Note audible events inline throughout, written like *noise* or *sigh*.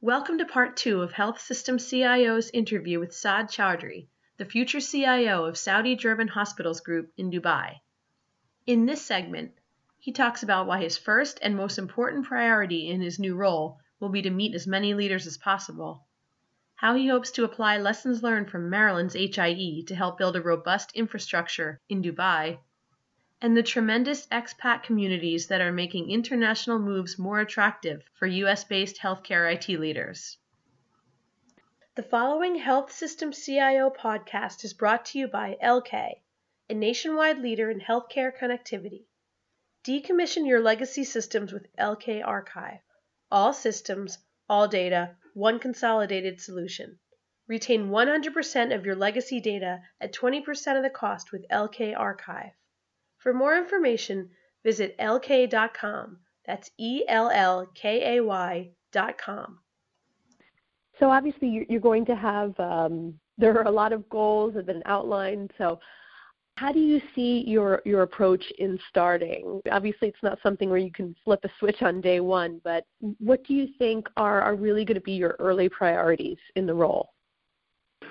Welcome to part two of Health System CIO's interview with Saad Chaudhry, the future CIO of Saudi German Hospitals Group in Dubai. In this segment, he talks about why his first and most important priority in his new role will be to meet as many leaders as possible, how he hopes to apply lessons learned from Maryland's HIE to help build a robust infrastructure in Dubai, and the tremendous expat communities that are making international moves more attractive for US based healthcare IT leaders. The following Health System CIO podcast is brought to you by ELLKAY, a nationwide leader in healthcare connectivity. Decommission your legacy systems with ELLKAY Archive. All systems, all data, one consolidated solution. Retain 100% of your legacy data at 20% of the cost with ELLKAY Archive. For more information, visit ellkay.com. That's E L L K A Y.com. So obviously you're going to have um, there are a lot of goals that have been outlined. So how do you see your your approach in starting? Obviously, it's not something where you can flip a switch on day one, but what do you think are, are really going to be your early priorities in the role?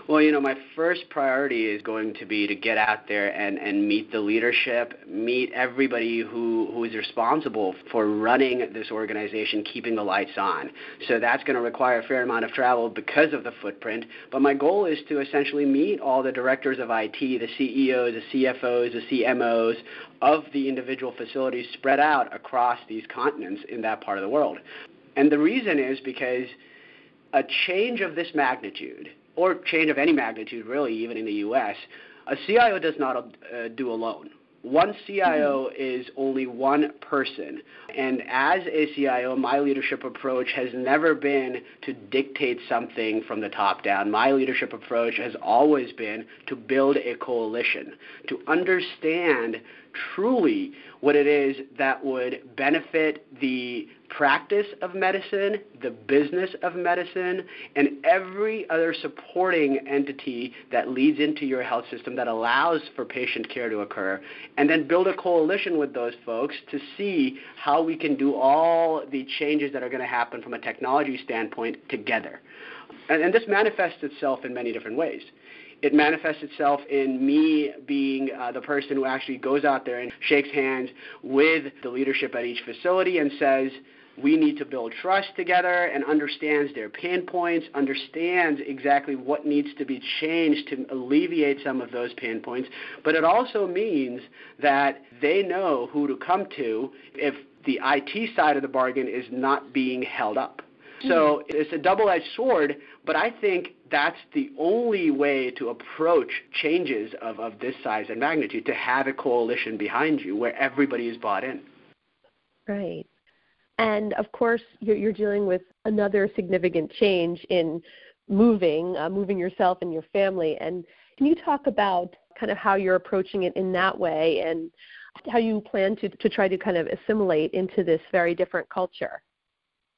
Well, you know, my first priority is going to be to get out there and, and meet the leadership, meet everybody who, who is responsible for running this organization, keeping the lights on. So that's going to require a fair amount of travel because of the footprint. But my goal is to essentially meet all the directors of IT, the CEOs, the CFOs, the CMOs of the individual facilities spread out across these continents in that part of the world. And the reason is because a change of this magnitude or change of any magnitude, really, even in the U.S., a CIO does not uh, do alone. One CIO mm-hmm. is only one person. And as a CIO, my leadership approach has never been to dictate something from the top down. My leadership approach has always been to build a coalition, to understand truly what it is that would benefit the practice of medicine, the business of medicine, and every other supporting entity that leads into your health system that allows for patient care to occur, and then build a coalition with those folks to see how we can do all the changes that are going to happen from a technology standpoint together. And, and this manifests itself in many different ways it manifests itself in me being uh, the person who actually goes out there and shakes hands with the leadership at each facility and says, we need to build trust together and understands their pain points, understands exactly what needs to be changed to alleviate some of those pain points. But it also means that they know who to come to if the IT side of the bargain is not being held up. So mm-hmm. it's a double edged sword, but I think that's the only way to approach changes of, of this size and magnitude to have a coalition behind you where everybody is bought in. Right. And of course, you're, you're dealing with another significant change in moving, uh, moving yourself and your family. And can you talk about kind of how you're approaching it in that way and how you plan to, to try to kind of assimilate into this very different culture?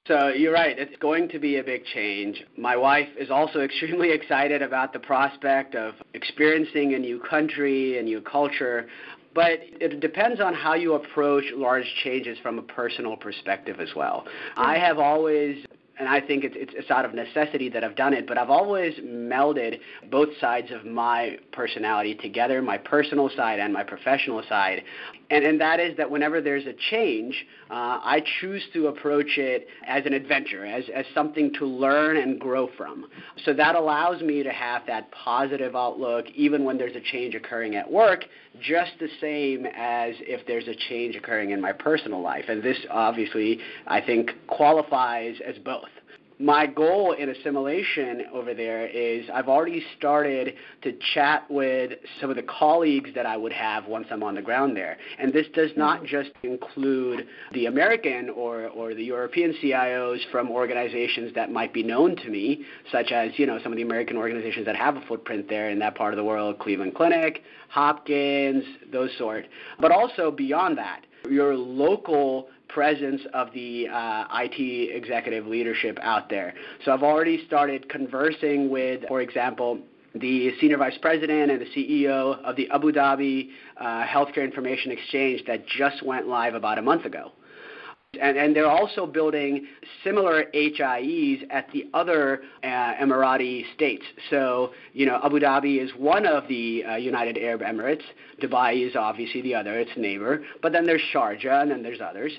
So you're right. It's going to be a big change. My wife is also *laughs* extremely excited about the prospect of experiencing a new country, a new culture. But it depends on how you approach large changes from a personal perspective as well. I mm-hmm. have always and I think it's, it's, it's out of necessity that I've done it, but I've always melded both sides of my personality together, my personal side and my professional side. And, and that is that whenever there's a change, uh, I choose to approach it as an adventure, as, as something to learn and grow from. So that allows me to have that positive outlook even when there's a change occurring at work, just the same as if there's a change occurring in my personal life. And this obviously, I think, qualifies as both my goal in assimilation over there is I've already started to chat with some of the colleagues that I would have once I'm on the ground there. And this does not mm-hmm. just include the American or, or the European CIOs from organizations that might be known to me, such as, you know, some of the American organizations that have a footprint there in that part of the world, Cleveland Clinic, Hopkins, those sort. But also beyond that, your local presence of the uh, IT executive leadership out there. So I've already started conversing with, for example, the senior vice president and the CEO of the Abu Dhabi uh, Healthcare Information Exchange that just went live about a month ago. And, and they're also building similar HIEs at the other uh, Emirati states. So, you know, Abu Dhabi is one of the uh, United Arab Emirates. Dubai is obviously the other, its neighbor. But then there's Sharjah, and then there's others.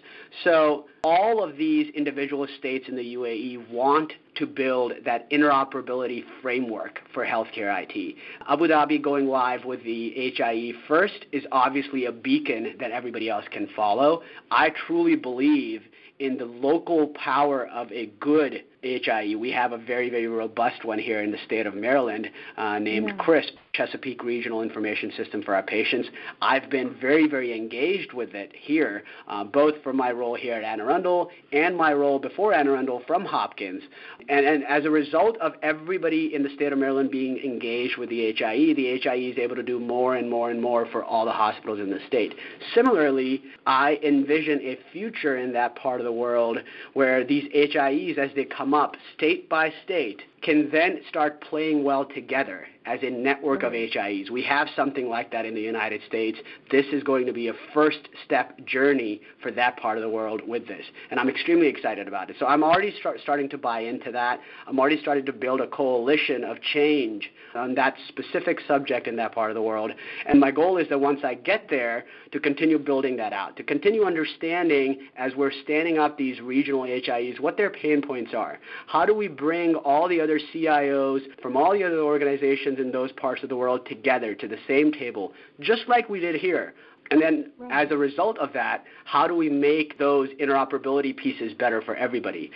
So all of these individual states in the UAE want to build that interoperability framework for healthcare IT. Abu Dhabi going live with the HIE first is obviously a beacon that everybody else can follow. I truly believe in the local power of a good HIE. We have a very, very robust one here in the state of Maryland uh, named yeah. CRISP, Chesapeake Regional Information System for our patients. I've been very, very engaged with it here, uh, both for my role here at Anne Arundel and my role before Anne Arundel from Hopkins. And, and as a result of everybody in the state of Maryland being engaged with the HIE, the HIE is able to do more and more and more for all the hospitals in the state. Similarly, I envision a future in that part of the world where these HIEs, as they come up state by state, can then start playing well together as a network of mm-hmm. HIEs. We have something like that in the United States. This is going to be a first step journey for that part of the world with this. And I'm extremely excited about it. So I'm already start, starting to buy into that. I'm already starting to build a coalition of change on that specific subject in that part of the world. And my goal is that once I get there, to continue building that out, to continue understanding as we're standing up these regional HIEs what their pain points are. How do we bring all the other CIOs from all the other organizations in those parts of the world together to the same table, just like we did here? And then, right. as a result of that, how do we make those interoperability pieces better for everybody?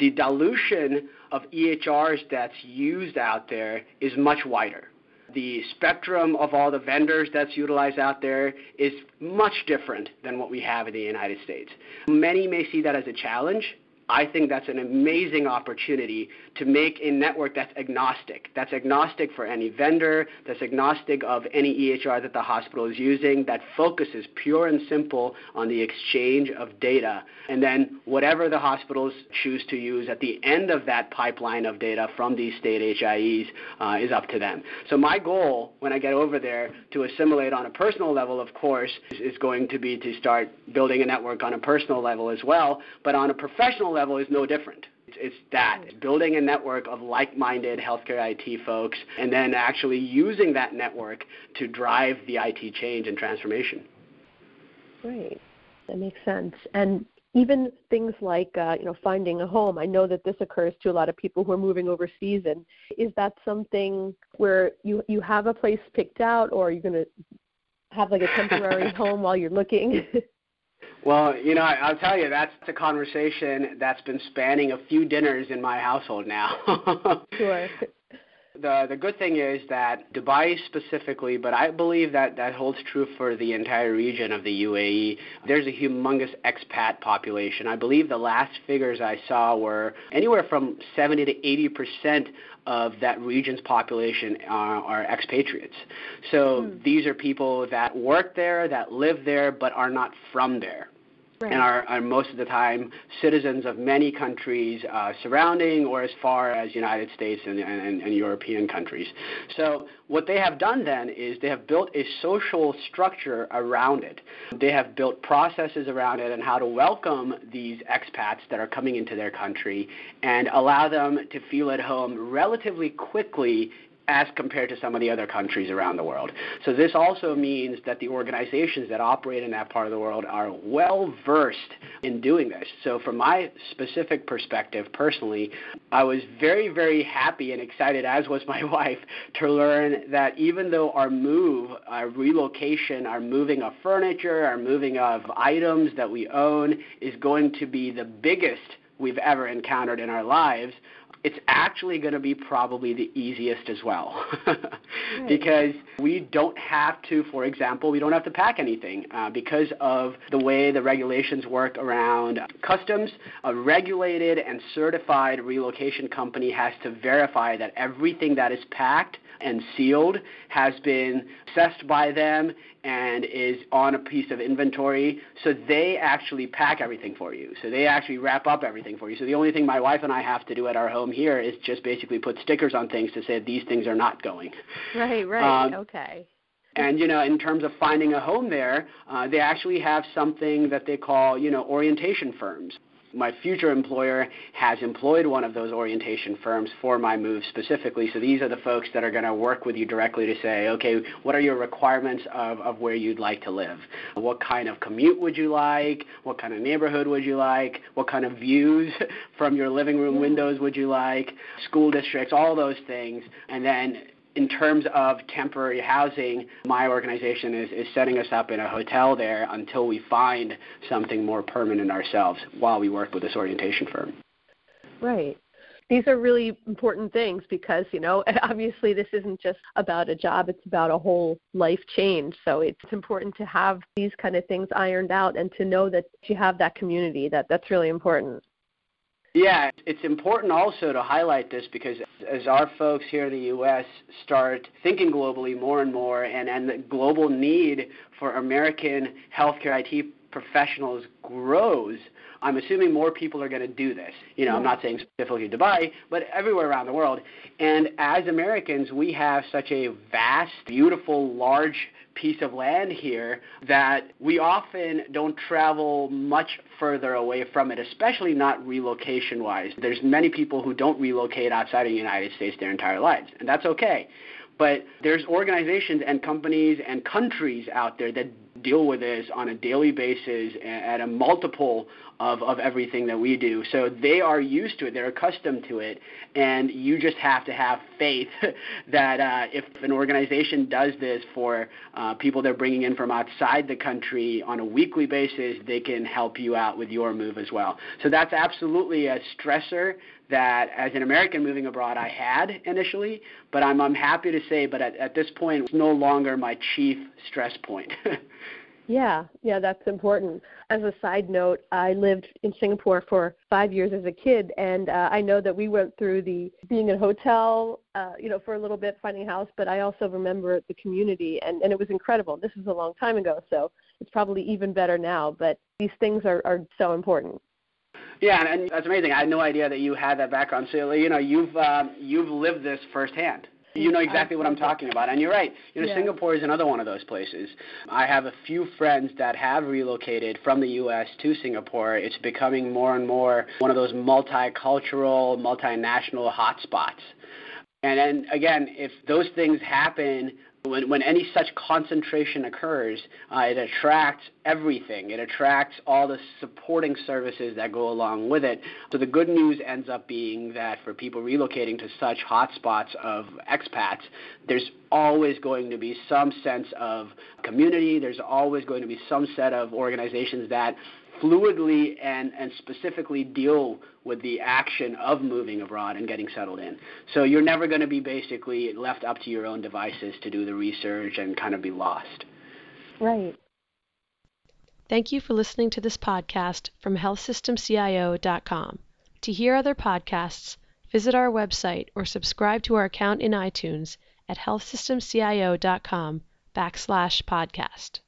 The dilution of EHRs that's used out there is much wider the spectrum of all the vendors that's utilized out there is much different than what we have in the United States. Many may see that as a challenge, I think that's an amazing opportunity to make a network that's agnostic. That's agnostic for any vendor, that's agnostic of any EHR that the hospital is using, that focuses pure and simple on the exchange of data. And then whatever the hospitals choose to use at the end of that pipeline of data from these state HIEs uh, is up to them. So my goal when I get over there to assimilate on a personal level, of course, is, is going to be to start building a network on a personal level as well. But on a professional level, level is no different. It's, it's that building a network of like-minded healthcare IT folks, and then actually using that network to drive the IT change and transformation. Great, that makes sense. And even things like uh, you know finding a home. I know that this occurs to a lot of people who are moving overseas. And is that something where you you have a place picked out, or are you going to have like a temporary *laughs* home while you're looking? *laughs* Well, you know, I'll tell you, that's a conversation that's been spanning a few dinners in my household now. *laughs* sure. The the good thing is that Dubai specifically, but I believe that that holds true for the entire region of the UAE. There's a humongous expat population. I believe the last figures I saw were anywhere from 70 to 80 percent of that region's population are, are expatriates. So hmm. these are people that work there, that live there, but are not from there right. and are, are, most of the time citizens of many countries uh, surrounding or as far as United States and, and, and, European countries. So what they have done then is they have built a social structure around it. They have built processes around it and how to welcome these expats that are coming into their country and allow them to feel at home relatively quickly as compared to some of the other countries around the world. So this also means that the organizations that operate in that part of the world are well versed in doing this. So from my specific perspective personally, I was very very happy and excited as was my *laughs* wife to learn that even though our move, our relocation, our moving of furniture, our moving of items that we own is going to be the biggest we've ever encountered in our lives, it's actually going to be probably the easiest as well. *laughs* because we don't have to, for example, we don't have to pack anything uh, because of the way the regulations work around customs. A regulated and certified relocation company has to verify that everything that is packed and sealed has been assessed by them and is on a piece of inventory. So they actually pack everything for you. So they actually wrap up everything for you. So the only thing my wife and I have to do at our home here is just basically put stickers on things to say these things are not going. Right, right. Um, okay. And you know, in terms of finding a home there, uh, they actually have something that they call you know orientation firms my future employer has employed one of those orientation firms for my move specifically. So these are the folks that are going to work with you directly to say, okay, what are your requirements of, of where you'd like to live? What kind of commute would you like? What kind of neighborhood would you like? What kind of views *laughs* from your living room mm. windows would you like? School districts, all those things. And then in terms of temporary housing, my organization is, is setting us up in a hotel there until we find something more permanent ourselves while we work with this orientation firm. Right. These are really important things because, you know, *laughs* obviously this isn't just about a job, it's about a whole life change. So it's important to have these kind of things ironed out and to know that you have that community. That that's really important. Yeah, it's important also to highlight this because as our folks here in the U.S. start thinking globally more and more, and, and the global need for American healthcare IT professionals grows, I'm assuming more people are going to do this. You know, I'm not saying specifically Dubai, but everywhere around the world. And as Americans, we have such a vast, beautiful, large piece of land here that we often don't travel much further away from it, especially not relocation wise. There's many people who don't relocate outside of the United States their entire lives, and that's okay. But there's organizations and companies and countries out there that deal with this on a daily basis at a multiple of, of everything that we do. So they are used to it, they're accustomed to it, and you just have to have faith *laughs* that uh, if an organization does this for uh, people they're bringing in from outside the country on a weekly basis, they can help you out with your move as well. So that's absolutely a stressor that as an American moving abroad I had initially, but I'm, I'm happy to say, but at, at this point, it's no longer my chief stress point. *laughs* Yeah, yeah, that's important. As a side note, I lived in Singapore for five years as a kid, and uh, I know that we went through the being in a hotel, uh, you know, for a little bit, finding a house. But I also remember the community, and and it was incredible. This was a long time ago, so it's probably even better now. But these things are are so important. Yeah, and, and that's amazing. I had no idea that you had that background. So you know, you've uh, you've lived this firsthand. You know exactly what I'm talking about. And you're right. You know, yeah. Singapore is another one of those places. I have a few friends that have relocated from the U.S. to Singapore. It's becoming more and more one of those multicultural, multinational hotspots. And then again, if those things happen when, when any such concentration occurs, uh, it attracts everything. It attracts all the supporting services that go along with it. So the good news ends up being that for people relocating to such hotspots of expats, there's always going to be some sense of community. There's always going to be some set of organizations that fluidly and, and specifically deal with the action of moving abroad and getting settled in. So you're never going to be basically left up to your own devices to do the research and kind of be lost. Right. Thank you for listening to this podcast from healthsystemcio.com. To hear other podcasts, visit our website or subscribe to our account in iTunes at healthsystemcio.com backslash podcast.